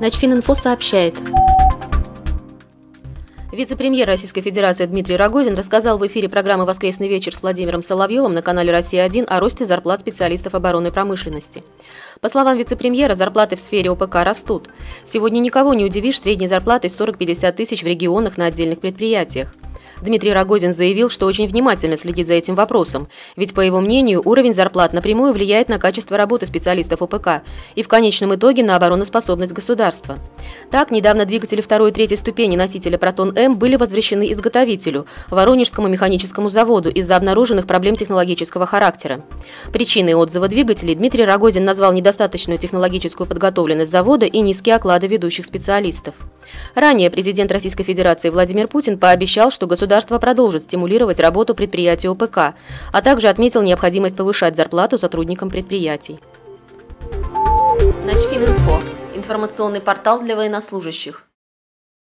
Начфининфо сообщает. Вице-премьер Российской Федерации Дмитрий Рогозин рассказал в эфире программы «Воскресный вечер» с Владимиром Соловьевым на канале «Россия-1» о росте зарплат специалистов оборонной промышленности. По словам вице-премьера, зарплаты в сфере ОПК растут. Сегодня никого не удивишь средней зарплатой 40-50 тысяч в регионах на отдельных предприятиях. Дмитрий Рогозин заявил, что очень внимательно следит за этим вопросом, ведь, по его мнению, уровень зарплат напрямую влияет на качество работы специалистов ОПК и в конечном итоге на обороноспособность государства. Так, недавно двигатели второй и третьей ступени носителя «Протон-М» были возвращены изготовителю, Воронежскому механическому заводу из-за обнаруженных проблем технологического характера. Причиной отзыва двигателей Дмитрий Рогозин назвал недостаточную технологическую подготовленность завода и низкие оклады ведущих специалистов. Ранее президент Российской Федерации Владимир Путин пообещал, что государство продолжит стимулировать работу предприятий ОПК, а также отметил необходимость повышать зарплату сотрудникам предприятий. Начфининфо – информационный портал для военнослужащих.